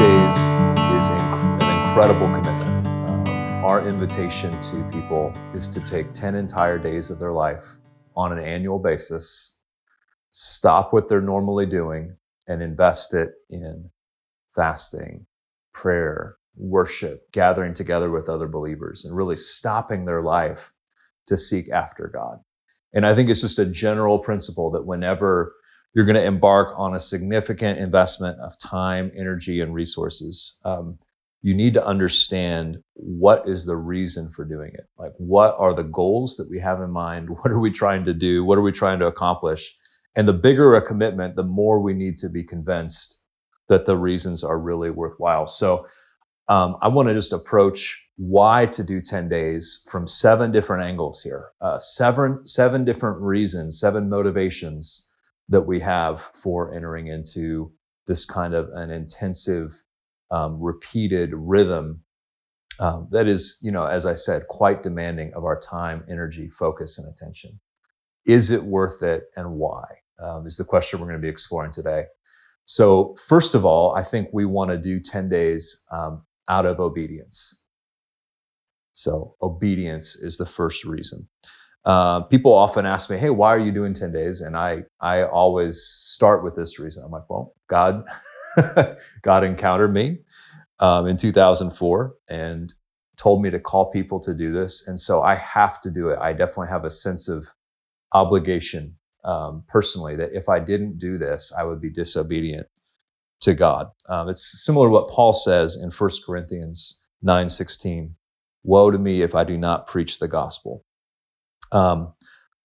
days is inc- an incredible commitment. Um, our invitation to people is to take 10 entire days of their life on an annual basis, stop what they're normally doing, and invest it in fasting, prayer, worship, gathering together with other believers, and really stopping their life to seek after God. And I think it's just a general principle that whenever you're going to embark on a significant investment of time, energy, and resources. Um, you need to understand what is the reason for doing it. Like, what are the goals that we have in mind? What are we trying to do? What are we trying to accomplish? And the bigger a commitment, the more we need to be convinced that the reasons are really worthwhile. So, um, I want to just approach why to do 10 days from seven different angles here, uh, seven, seven different reasons, seven motivations that we have for entering into this kind of an intensive, um, repeated rhythm um, that is, you know, as I said, quite demanding of our time, energy, focus, and attention. Is it worth it, and why? Um, is the question we're going to be exploring today. So, first of all, I think we want to do 10 days um, out of obedience. So, obedience is the first reason. Uh, people often ask me, "Hey, why are you doing ten days?" And I I always start with this reason. I'm like, "Well, God God encountered me um, in 2004 and told me to call people to do this, and so I have to do it. I definitely have a sense of obligation um, personally that if I didn't do this, I would be disobedient to God. Um, it's similar to what Paul says in 1 Corinthians 9:16. Woe to me if I do not preach the gospel. Um,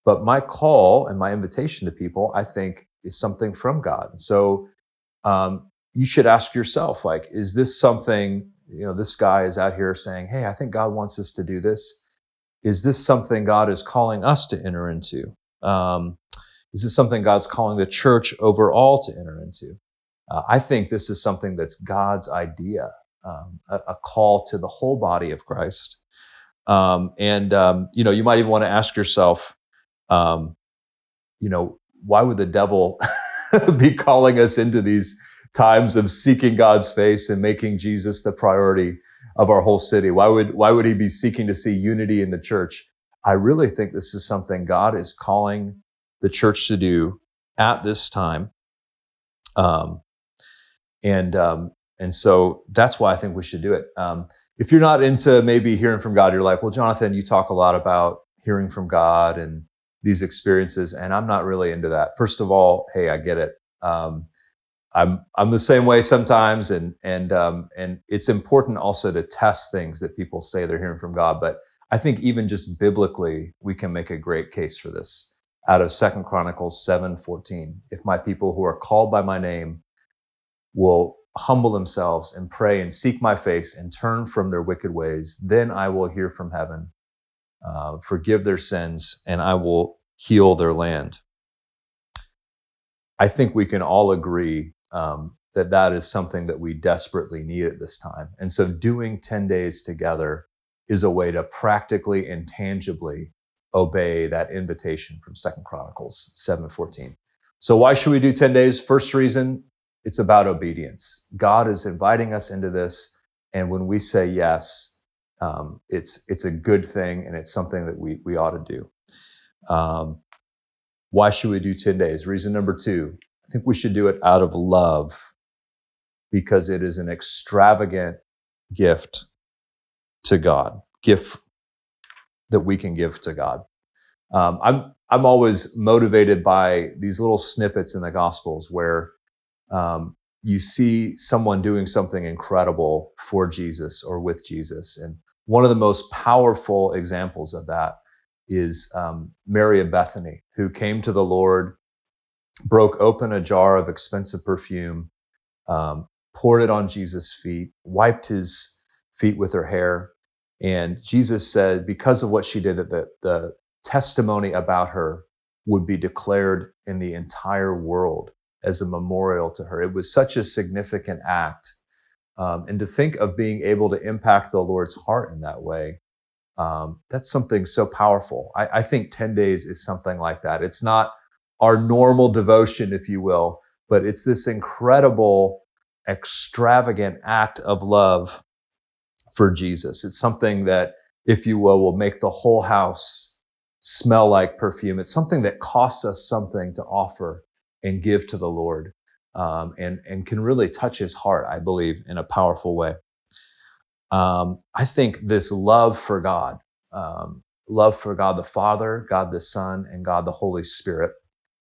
but my call and my invitation to people, I think, is something from God. So um, you should ask yourself, like, is this something, you know, this guy is out here saying, hey, I think God wants us to do this. Is this something God is calling us to enter into? Um, is this something God's calling the church overall to enter into? Uh, I think this is something that's God's idea, um, a, a, call to the whole body of Christ. Um, and um, you know, you might even want to ask yourself, um, you know, why would the devil be calling us into these times of seeking God's face and making Jesus the priority of our whole city? Why would why would he be seeking to see unity in the church? I really think this is something God is calling the church to do at this time. Um, and um, and so that's why I think we should do it. Um, if you're not into maybe hearing from God, you're like, well, Jonathan, you talk a lot about hearing from God and these experiences, and I'm not really into that. First of all, hey, I get it. Um, I'm I'm the same way sometimes, and and um, and it's important also to test things that people say they're hearing from God. But I think even just biblically, we can make a great case for this. Out of Second Chronicles seven fourteen, if my people who are called by my name will humble themselves and pray and seek my face and turn from their wicked ways, then I will hear from heaven, uh, forgive their sins, and I will heal their land. I think we can all agree um, that that is something that we desperately need at this time. And so doing 10 days together is a way to practically and tangibly obey that invitation from Second Chronicles 7:14. So why should we do 10 days? First reason, it's about obedience. God is inviting us into this, and when we say yes, um, it's it's a good thing, and it's something that we we ought to do. Um, why should we do ten days? Reason number two: I think we should do it out of love, because it is an extravagant gift to God, gift that we can give to God. Um, I'm I'm always motivated by these little snippets in the Gospels where um, you see someone doing something incredible for Jesus or with Jesus. And one of the most powerful examples of that is um, Mary of Bethany, who came to the Lord, broke open a jar of expensive perfume, um, poured it on Jesus' feet, wiped his feet with her hair. And Jesus said, because of what she did, that the, the testimony about her would be declared in the entire world as a memorial to her. It was such a significant act. Um, and to think of being able to impact the Lord's heart in that way, um, that's something so powerful. I, I think 10 days is something like that. It's not our normal devotion, if you will, but it's this incredible extravagant act of love for Jesus. It's something that, if you will, will make the whole house smell like perfume. It's something that costs us something to offer and give to the Lord um, and, and can really touch his heart, I believe, in a powerful way. Um, I think this love for God, um, love for God the Father, God the Son, and God the Holy Spirit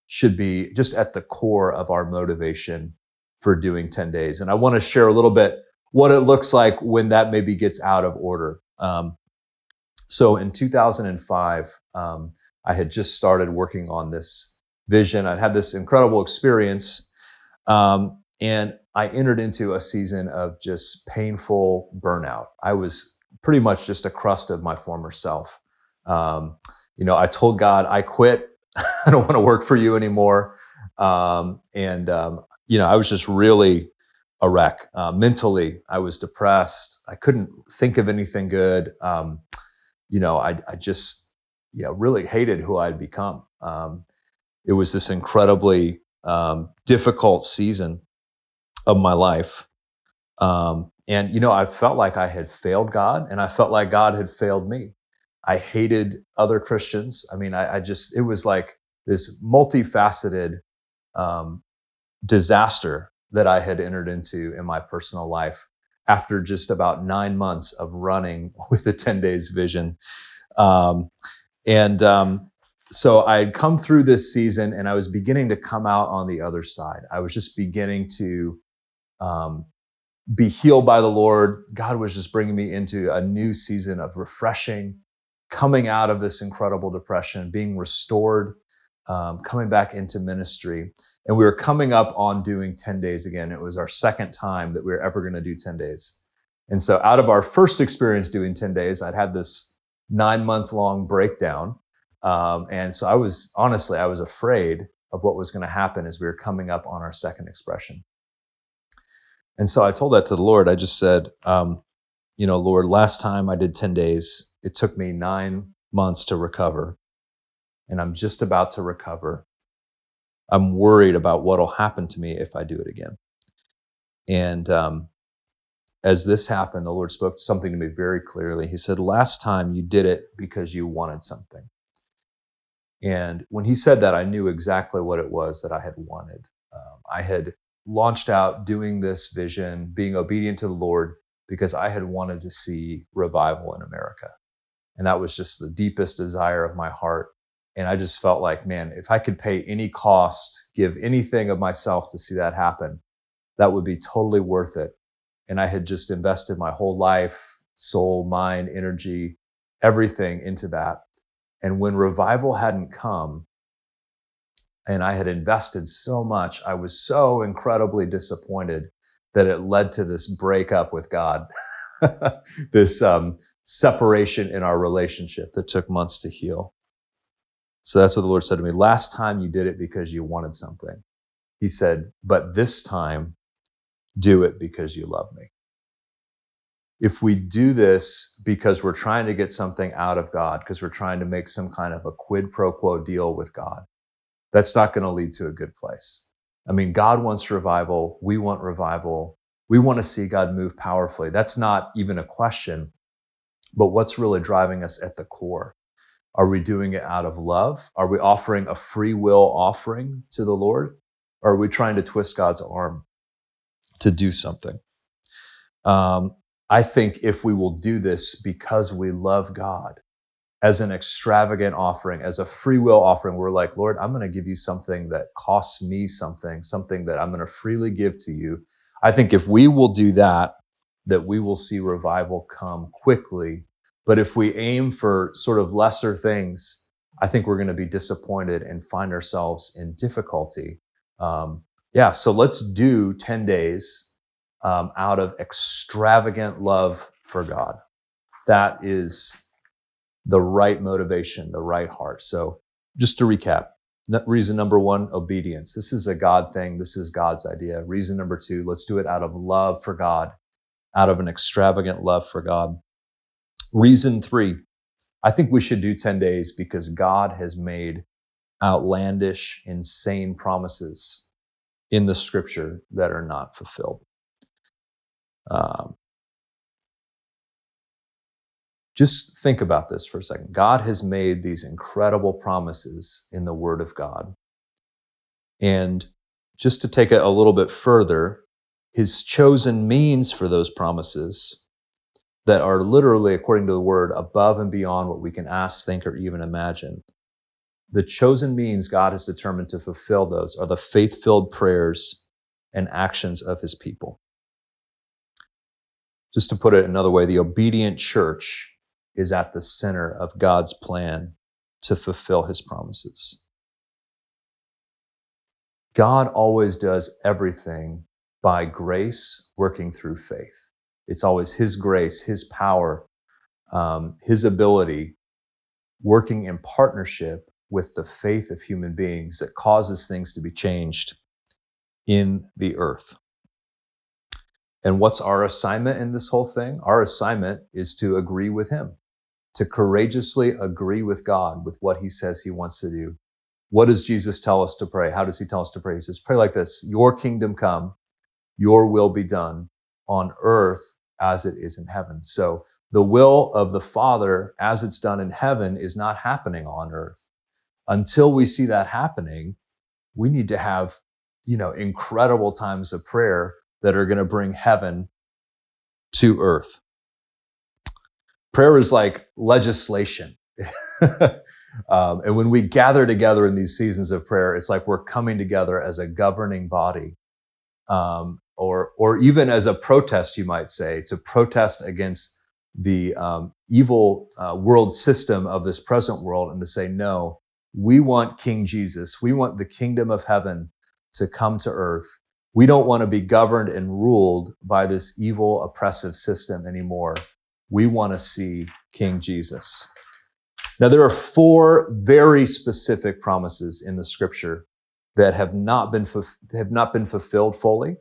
should be just at the core of our motivation for doing 10 days. And I want to share a little bit what it looks like when that maybe gets out of order. Um, so in 2005, um, I had just started working on this vision. I'd had this incredible experience. Um, and I entered into a season of just painful burnout. I was pretty much just a crust of my former self. Um, you know, I told God, I quit. I don't want to work for you anymore. Um, and, um, you know, I was just really a wreck. Uh, mentally, I was depressed. I couldn't think of anything good. Um, you know, I, I, just, you know, really hated who I'd become. Um, it was this incredibly um, difficult season of my life. Um, and, you know, I felt like I had failed God and I felt like God had failed me. I hated other Christians. I mean, I, I just, it was like this multifaceted um, disaster that I had entered into in my personal life after just about nine months of running with the 10 days vision. Um, and um, so I had come through this season and I was beginning to come out on the other side. I was just beginning to um, be healed by the Lord. God was just bringing me into a new season of refreshing, coming out of this incredible depression, being restored, um, coming back into ministry. And we were coming up on doing 10 days again. It was our second time that we were ever going to do 10 days. And so, out of our first experience doing 10 days, I'd had this nine month long breakdown. Um, and so, I was honestly, I was afraid of what was going to happen as we were coming up on our second expression. And so I told that to the Lord. I just said, um, you know, Lord, last time I did 10 days, it took me nine months to recover. And I'm just about to recover. I'm worried about what'll happen to me if I do it again. And um, as this happened, the Lord spoke something to me very clearly. He said, Last time you did it because you wanted something. And when he said that, I knew exactly what it was that I had wanted. Um, I had launched out doing this vision, being obedient to the Lord, because I had wanted to see revival in America. And that was just the deepest desire of my heart. And I just felt like, man, if I could pay any cost, give anything of myself to see that happen, that would be totally worth it. And I had just invested my whole life, soul, mind, energy, everything into that. And when revival hadn't come, and I had invested so much. I was so incredibly disappointed that it led to this breakup with God, this um, separation in our relationship that took months to heal. So that's what the Lord said to me. Last time you did it because you wanted something. He said, but this time, do it because you love me. If we do this because we're trying to get something out of God, because we're trying to make some kind of a quid pro quo deal with God, that's not going to lead to a good place. I mean, God wants revival. We want revival. We want to see God move powerfully. That's not even a question. But what's really driving us at the core? Are we doing it out of love? Are we offering a free will offering to the Lord? Or are we trying to twist God's arm to do something? Um, I think if we will do this because we love God, as an extravagant offering, as a free will offering. We're like, Lord, I'm going to give you something that costs me something, something that I'm going to freely give to you. I think if we will do that, that we will see revival come quickly. But if we aim for sort of lesser things, I think we're going to be disappointed and find ourselves in difficulty. Um, yeah, so let's do 10 days um, out of extravagant love for God. That is the right motivation, the right heart. So, just to recap reason number one, obedience. This is a God thing. This is God's idea. Reason number two, let's do it out of love for God, out of an extravagant love for God. Reason three, I think we should do 10 days because God has made outlandish, insane promises in the scripture that are not fulfilled. Um, just think about this for a second. God has made these incredible promises in the Word of God. And just to take it a little bit further, His chosen means for those promises that are literally, according to the Word, above and beyond what we can ask, think, or even imagine. The chosen means God has determined to fulfill those are the faith filled prayers and actions of His people. Just to put it another way, the obedient church is at the center of God's plan to fulfill his promises. God always does everything by grace working through faith. It's always his grace, his power, um, his ability working in partnership with the faith of human beings that causes things to be changed in the earth. And what's our assignment in this whole thing? Our assignment is to agree with him to courageously agree with God with what he says he wants to do. What does Jesus tell us to pray? How does he tell us to pray? He says, Pray like this Your kingdom come, your will be done on earth as it is in heaven. So the will of the Father as it's done in heaven is not happening on earth. Until we see that happening, we need to have, you know, incredible times of prayer that are going to bring heaven to earth prayer is like legislation. um, and when we gather together in these seasons of prayer, it's like we're coming together as a governing body, um, or or even as a protest, you might say, to protest against the um, evil uh, world system of this present world, and to say, no, we want King Jesus. We want the kingdom of heaven to come to earth. We don't want to be governed and ruled by this evil, oppressive system anymore we want to see King Jesus. Now, there are four very specific promises in the scripture that have not been, have not been fulfilled fully.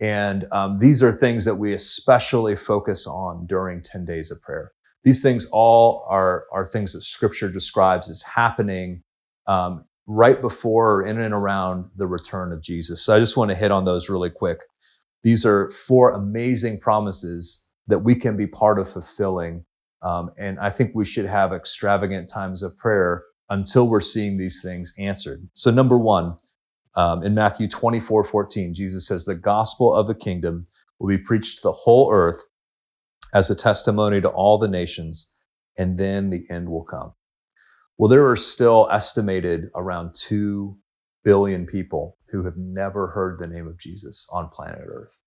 And um, these are things that we especially focus on during 10 days of prayer. These things all are, are things that scripture describes as happening um, right before or in and around the return of Jesus. So I just want to hit on those really quick. These are four amazing promises that we can be part of fulfilling. Um, and I think we should have extravagant times of prayer until we're seeing these things answered. So, number one, um, in Matthew 24 14, Jesus says, The gospel of the kingdom will be preached to the whole earth as a testimony to all the nations, and then the end will come. Well, there are still estimated around 2 billion people who have never heard the name of Jesus on planet Earth.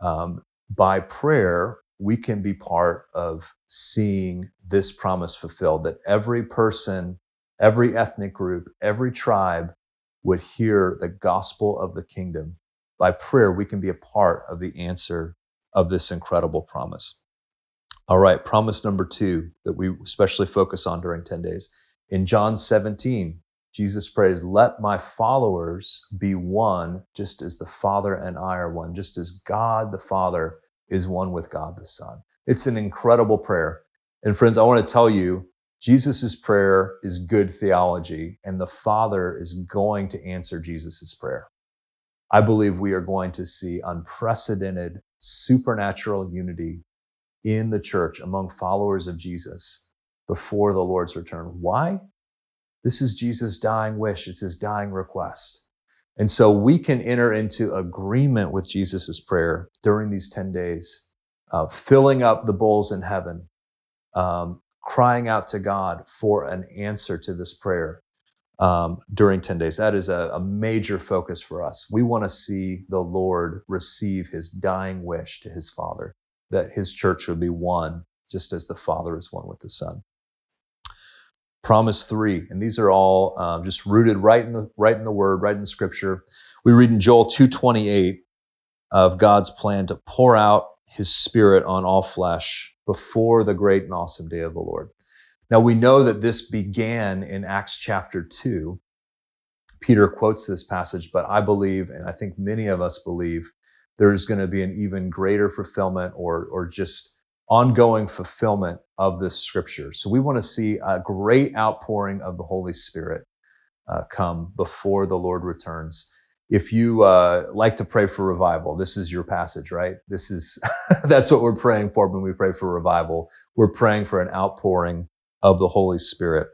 Um, by prayer, we can be part of seeing this promise fulfilled that every person, every ethnic group, every tribe would hear the gospel of the kingdom. By prayer, we can be a part of the answer of this incredible promise. All right, promise number two that we especially focus on during 10 days. In John 17, Jesus prays, Let my followers be one, just as the Father and I are one, just as God the Father is one with God the Son. It's an incredible prayer. And friends, I want to tell you, Jesus' prayer is good theology, and the Father is going to answer Jesus' prayer. I believe we are going to see unprecedented supernatural unity in the church among followers of Jesus before the Lord's return. Why? This is Jesus' dying wish. It's his dying request. And so we can enter into agreement with Jesus' prayer during these 10 days, uh, filling up the bowls in heaven, um, crying out to God for an answer to this prayer um, during 10 days. That is a, a major focus for us. We want to see the Lord receive his dying wish to his Father, that his church would be one, just as the Father is one with the Son. Promise three and these are all um, just rooted right in the right in the word right in the scripture. We read in joel 228 of god's plan to pour out his spirit on all flesh before the great and awesome day of the lord. Now we know that this began in acts chapter 2 peter quotes this passage but i believe and i think many of us believe there's going to be an even greater fulfillment or or just ongoing fulfillment of this scripture. So we want to see a great outpouring of the Holy Spirit uh, come before the Lord returns. if you uh, like to pray for revival, this is your passage, right? This is that's what we're praying for when we pray for revival. We're praying for an outpouring of the Holy Spirit.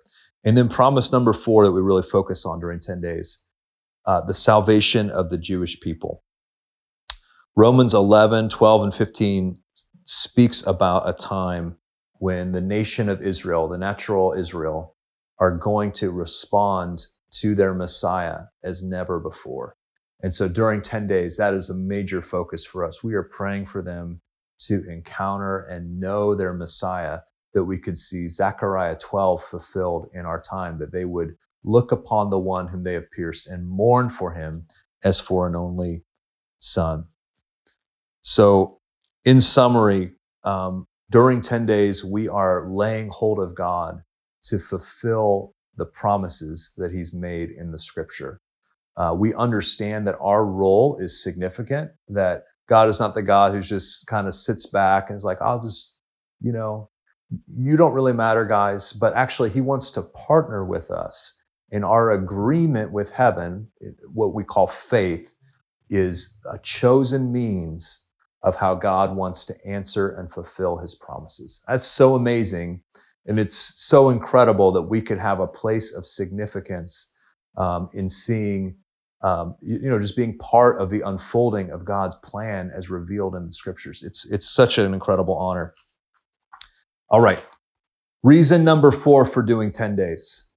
And then promise number four that we really focus on during 10 days uh, the salvation of the Jewish people. Romans 11, 12, and 15 speaks about a time when the nation of Israel, the natural Israel, are going to respond to their Messiah as never before. And so during 10 days, that is a major focus for us. We are praying for them to encounter and know their Messiah, that we could see Zechariah 12 fulfilled in our time, that they would look upon the one whom they have pierced and mourn for him as for an only son. So, in summary, um, during 10 days, we are laying hold of God to fulfill the promises that He's made in the scripture. Uh, we understand that our role is significant, that God is not the God who just kind of sits back and is like, I'll just, you know, you don't really matter, guys. But actually, He wants to partner with us in our agreement with heaven, what we call faith, is a chosen means of how God wants to answer and fulfill his promises. That's so amazing. And it's so incredible that we could have a place of significance um, in seeing, um, you, you, know, just being part of the unfolding of God's plan as revealed in the scriptures. It's, it's such an incredible honor. All right. Reason number four for doing 10 days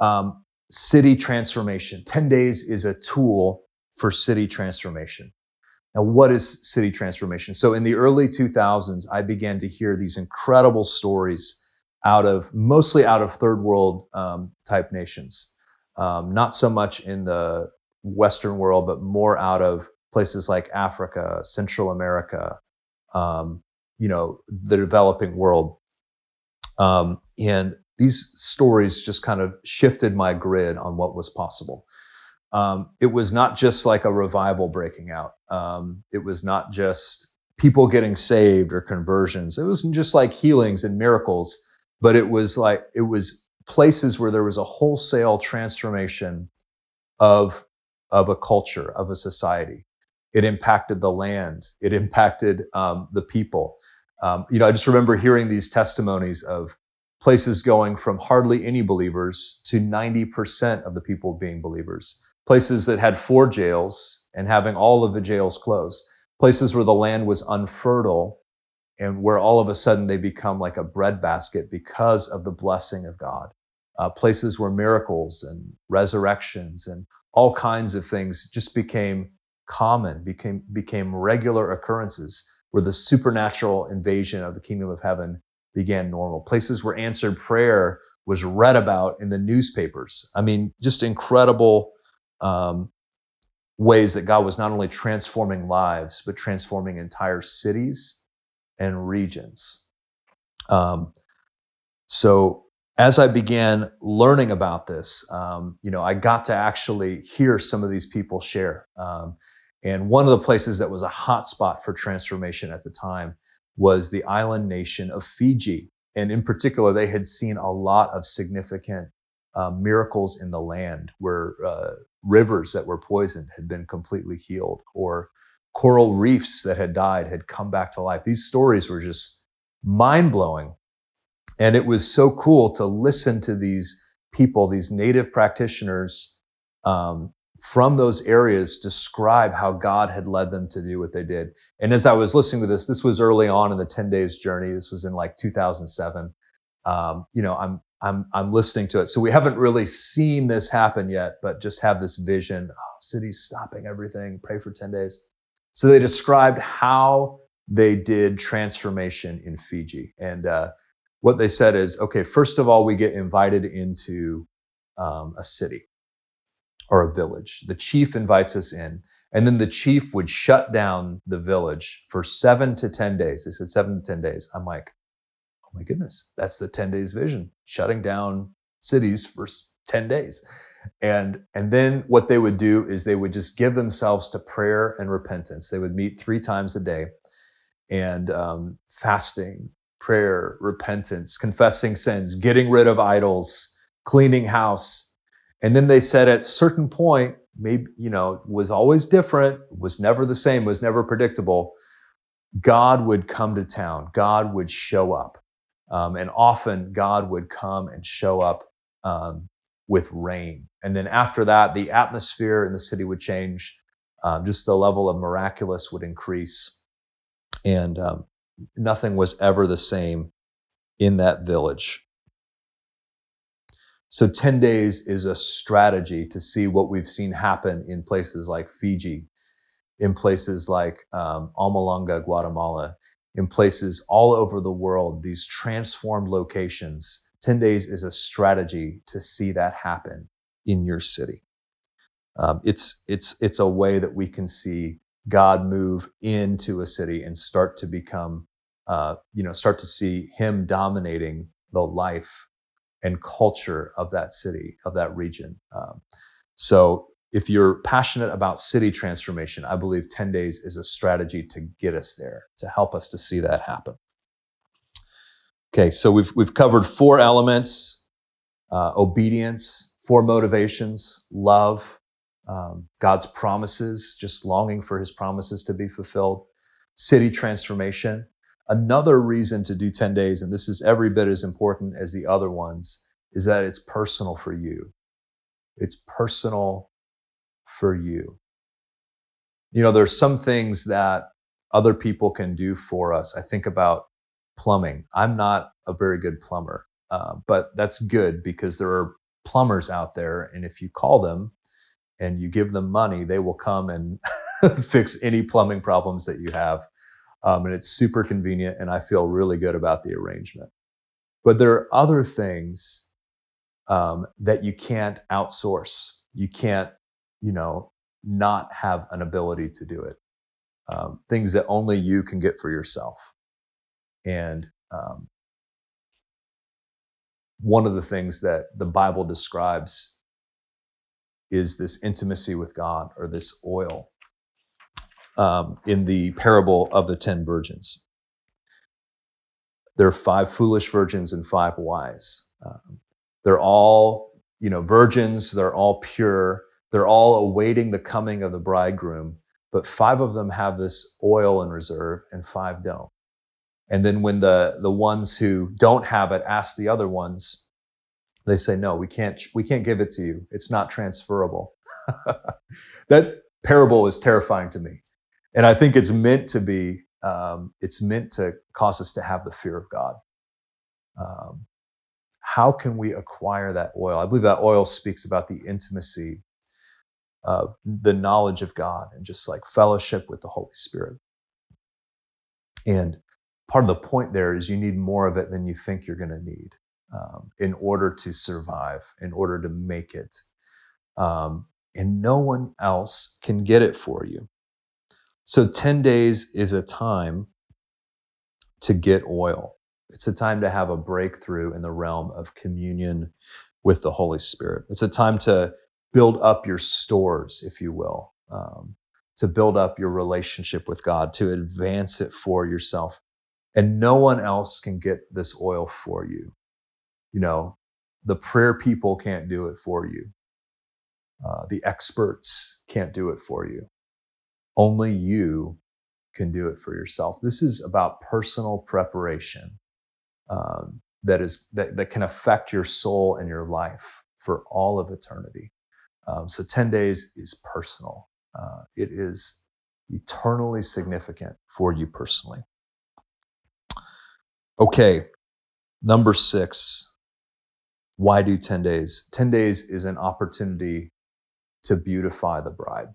um, city transformation. 10 days is a tool for city transformation. Now, what is city transformation? So, in the early 2000s, I began to hear these incredible stories out of mostly out of third world um, type nations, um, not so much in the Western world, but more out of places like Africa, Central America, um, you know, the developing world. Um, and these stories just kind of shifted my grid on what was possible um, it was not just like a revival breaking out. Um, it was not just people getting saved or conversions. It wasn't just like healings and miracles, but it was like, it was places where there was a wholesale transformation of, of a culture, of a society. It impacted the land. It impacted um, the people. Um, you know, I just remember hearing these testimonies of places going from hardly any believers to 90% of the people being believers places that had four jails and having all of the jails closed, places where the land was unfertile and where all of a sudden they become like a breadbasket because of the blessing of God. Uh, places where miracles and resurrections and all kinds of things just became common, became, became regular occurrences where the supernatural invasion of the kingdom of heaven began normal. Places where answered prayer was read about in the newspapers. I mean, just incredible um, ways that God was not only transforming lives, but transforming entire cities and regions. Um, so as I began learning about this, um, you know, I got to actually hear some of these people share. Um, and one of the places that was a hot spot for transformation at the time was the island nation of Fiji. And in particular, they had seen a lot of significant uh, miracles in the land where uh, rivers that were poisoned had been completely healed, or coral reefs that had died had come back to life. These stories were just mind blowing. And it was so cool to listen to these people, these native practitioners um, from those areas describe how God had led them to do what they did. And as I was listening to this, this was early on in the 10 days journey. This was in like 2007. Um, you know, I'm I'm I'm listening to it. So we haven't really seen this happen yet, but just have this vision. Oh, cities stopping everything. Pray for ten days. So they described how they did transformation in Fiji, and uh, what they said is, okay, first of all, we get invited into um, a city or a village. The chief invites us in, and then the chief would shut down the village for seven to ten days. They said seven to ten days. I'm like, my goodness, that's the 10 days vision, shutting down cities for 10 days. And, and then what they would do is they would just give themselves to prayer and repentance. They would meet three times a day and um, fasting, prayer, repentance, confessing sins, getting rid of idols, cleaning house. And then they said at certain point, maybe, you know, was always different, was never the same, was never predictable, God would come to town. God would show up. Um, and often God would come and show up um, with rain. And then after that, the atmosphere in the city would change. Um, just the level of miraculous would increase. And um, nothing was ever the same in that village. So 10 days is a strategy to see what we've seen happen in places like Fiji, in places like um, Guatemala, in places all over the world, these transformed locations. 10 days is a strategy to see that happen in your city. Um, it's, it's, it's a way that we can see God move into a city and start to become, uh, you know, start to see Him dominating the life and culture of that city, of that region. Um, so if you're passionate about city transformation, I believe 10 days is a strategy to get us there, to help us to see that happen. Okay, so we've, we've covered four elements uh, obedience, four motivations, love, um, God's promises, just longing for his promises to be fulfilled, city transformation. Another reason to do 10 days, and this is every bit as important as the other ones, is that it's personal for you. It's personal for you. You know, there's some things that other people can do for us. I think about plumbing. I'm not a very good plumber, uh, but that's good because there are plumbers out there. And if you call them and you give them money, they will come and fix any plumbing problems that you have. Um, and it's super convenient. And I feel really good about the arrangement. But there are other things um, that you can't outsource. You can't you know, not have an ability to do it. Um, things that only you can get for yourself. And um, one of the things that the Bible describes is this intimacy with God or this oil um, in the parable of the 10 virgins. There are five foolish virgins and five wise. Um, they're all, you know, virgins, they're all pure, they're all awaiting the coming of the bridegroom, but five of them have this oil in reserve and five don't. And then when the, the ones who don't have it ask the other ones, they say, no, we can't, we can't give it to you. It's not transferable. that parable is terrifying to me. And I think it's meant to be, um, it's meant to cause us to have the fear of God. Um, how can we acquire that oil? I believe that oil speaks about the intimacy uh, the knowledge of God and just like fellowship with the Holy Spirit. And part of the point there is you need more of it than you think you're going to need um, in order to survive, in order to make it. Um, and no one else can get it for you. So 10 days is a time to get oil. It's a time to have a breakthrough in the realm of communion with the Holy Spirit. It's a time to build up your stores, if you will, um, to build up your relationship with God, to advance it for yourself. And no one else can get this oil for you. You know, the prayer people can't do it for you. Uh, the experts can't do it for you. Only you can do it for yourself. This is about personal preparation um, that is that, that can affect your soul and your life for all of eternity. Um, so 10 days is personal. Uh, it is eternally significant for you personally. Okay, number six. Why do 10 days? 10 days is an opportunity to beautify the bride.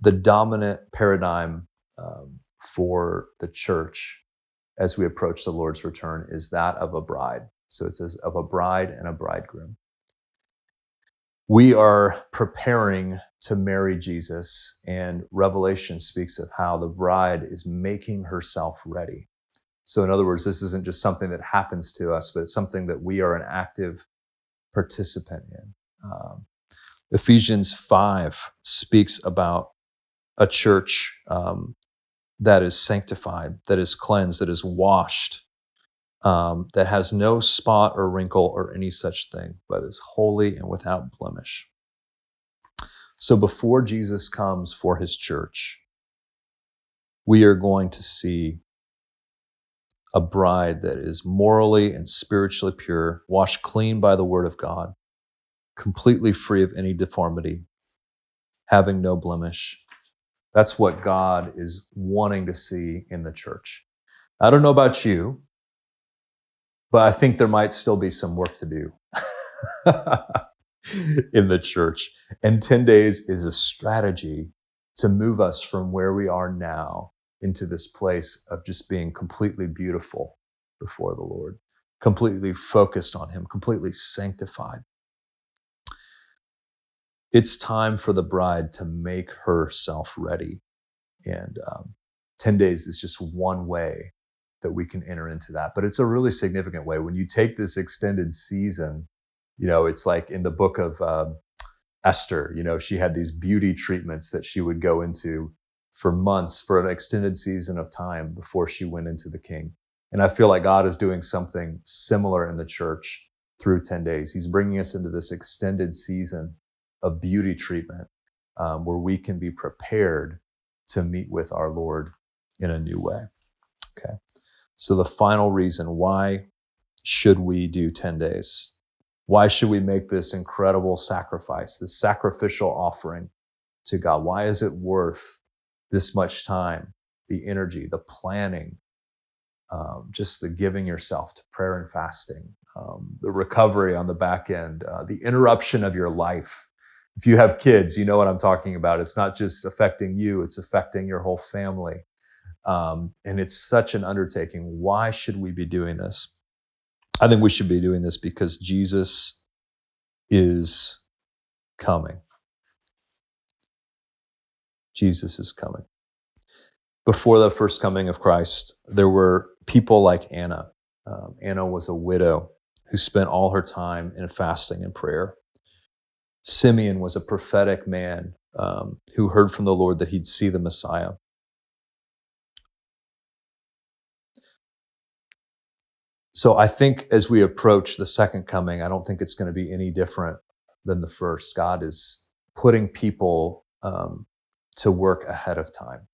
The dominant paradigm um, for the church as we approach the Lord's return is that of a bride. So it says of a bride and a bridegroom. We are preparing to marry Jesus, and Revelation speaks of how the bride is making herself ready. So, in other words, this isn't just something that happens to us, but it's something that we are an active participant in. Um, Ephesians 5 speaks about a church um, that is sanctified, that is cleansed, that is washed um, that has no spot or wrinkle or any such thing, but is holy and without blemish. So before Jesus comes for his church, we are going to see a bride that is morally and spiritually pure, washed clean by the word of God, completely free of any deformity, having no blemish. That's what God is wanting to see in the church. I don't know about you, but I think there might still be some work to do in the church. And 10 days is a strategy to move us from where we are now into this place of just being completely beautiful before the Lord, completely focused on Him, completely sanctified. It's time for the bride to make herself ready. And um, 10 days is just one way that we can enter into that. But it's a really significant way. When you take this extended season, you know, it's like in the book of uh, Esther, you know, she had these beauty treatments that she would go into for months, for an extended season of time before she went into the king. And I feel like God is doing something similar in the church through 10 days. He's bringing us into this extended season of beauty treatment um, where we can be prepared to meet with our Lord in a new way. Okay. So, the final reason why should we do 10 days? Why should we make this incredible sacrifice, this sacrificial offering to God? Why is it worth this much time, the energy, the planning, um, just the giving yourself to prayer and fasting, um, the recovery on the back end, uh, the interruption of your life. If you have kids, you know what I'm talking about. It's not just affecting you, it's affecting your whole family. Um, and it's such an undertaking. Why should we be doing this? I think we should be doing this because Jesus is coming. Jesus is coming. Before the first coming of Christ, there were people like Anna. Um, Anna was a widow who spent all her time in fasting and prayer. Simeon was a prophetic man um, who heard from the Lord that he'd see the Messiah. So I think as we approach the second coming, I don't think it's going to be any different than the first. God is putting people um, to work ahead of time.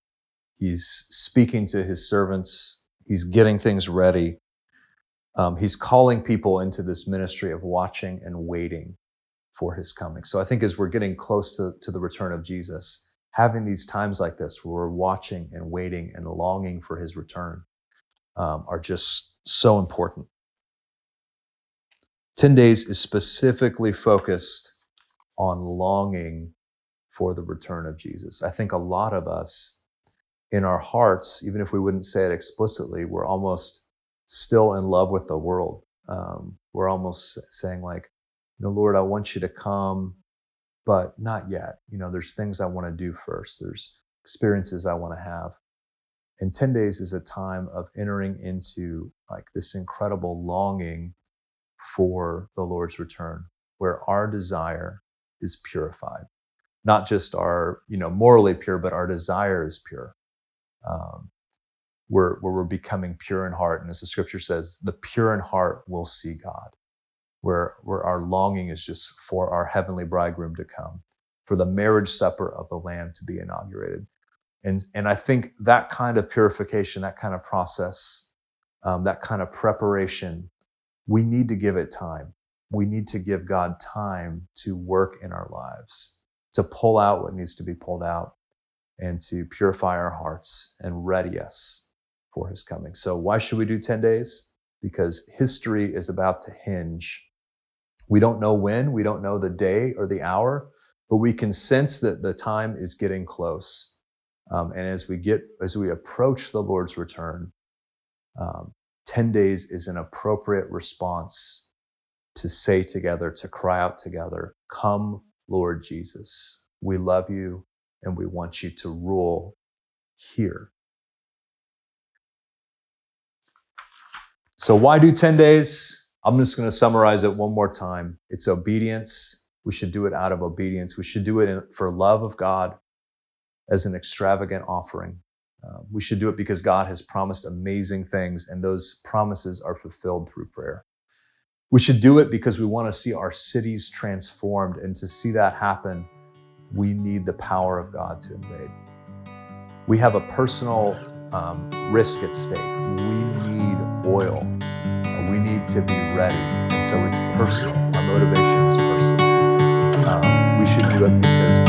He's speaking to his servants. He's getting things ready. Um, he's calling people into this ministry of watching and waiting for his coming. So I think as we're getting close to, to the return of Jesus, having these times like this where we're watching and waiting and longing for his return um, are just so important. 10 days is specifically focused on longing for the return of Jesus. I think a lot of us in our hearts, even if we wouldn't say it explicitly, we're almost still in love with the world. Um, we're almost saying, like, you know, Lord, I want you to come, but not yet. You know, there's things I want to do first, there's experiences I want to have. And 10 days is a time of entering into like this incredible longing for the Lord's return, where our desire is purified. Not just our you know morally pure but our desire is pure. Um, where, where we're becoming pure in heart and as the scripture says the pure in heart will see god where where our longing is just for our heavenly bridegroom to come for the marriage supper of the lamb to be inaugurated and and i think that kind of purification that kind of process um, that kind of preparation we need to give it time we need to give god time to work in our lives to pull out what needs to be pulled out and to purify our hearts and ready us for his coming. So, why should we do 10 days? Because history is about to hinge. We don't know when, we don't know the day or the hour, but we can sense that the time is getting close. Um, and as we get, as we approach the Lord's return, um, 10 days is an appropriate response to say together, to cry out together, Come, Lord Jesus, we love you and we want you to rule here. So, why do 10 days? I'm just going to summarize it one more time. It's obedience. We should do it out of obedience. We should do it for love of God as an extravagant offering. Uh, we should do it because God has promised amazing things, and those promises are fulfilled through prayer. We should do it because we want to see our cities transformed, and to see that happen, we need the power of God to invade. We have a personal um, risk at stake. We need oil. We need to be ready. And so it's personal. Our motivation is personal. Um, we should do it because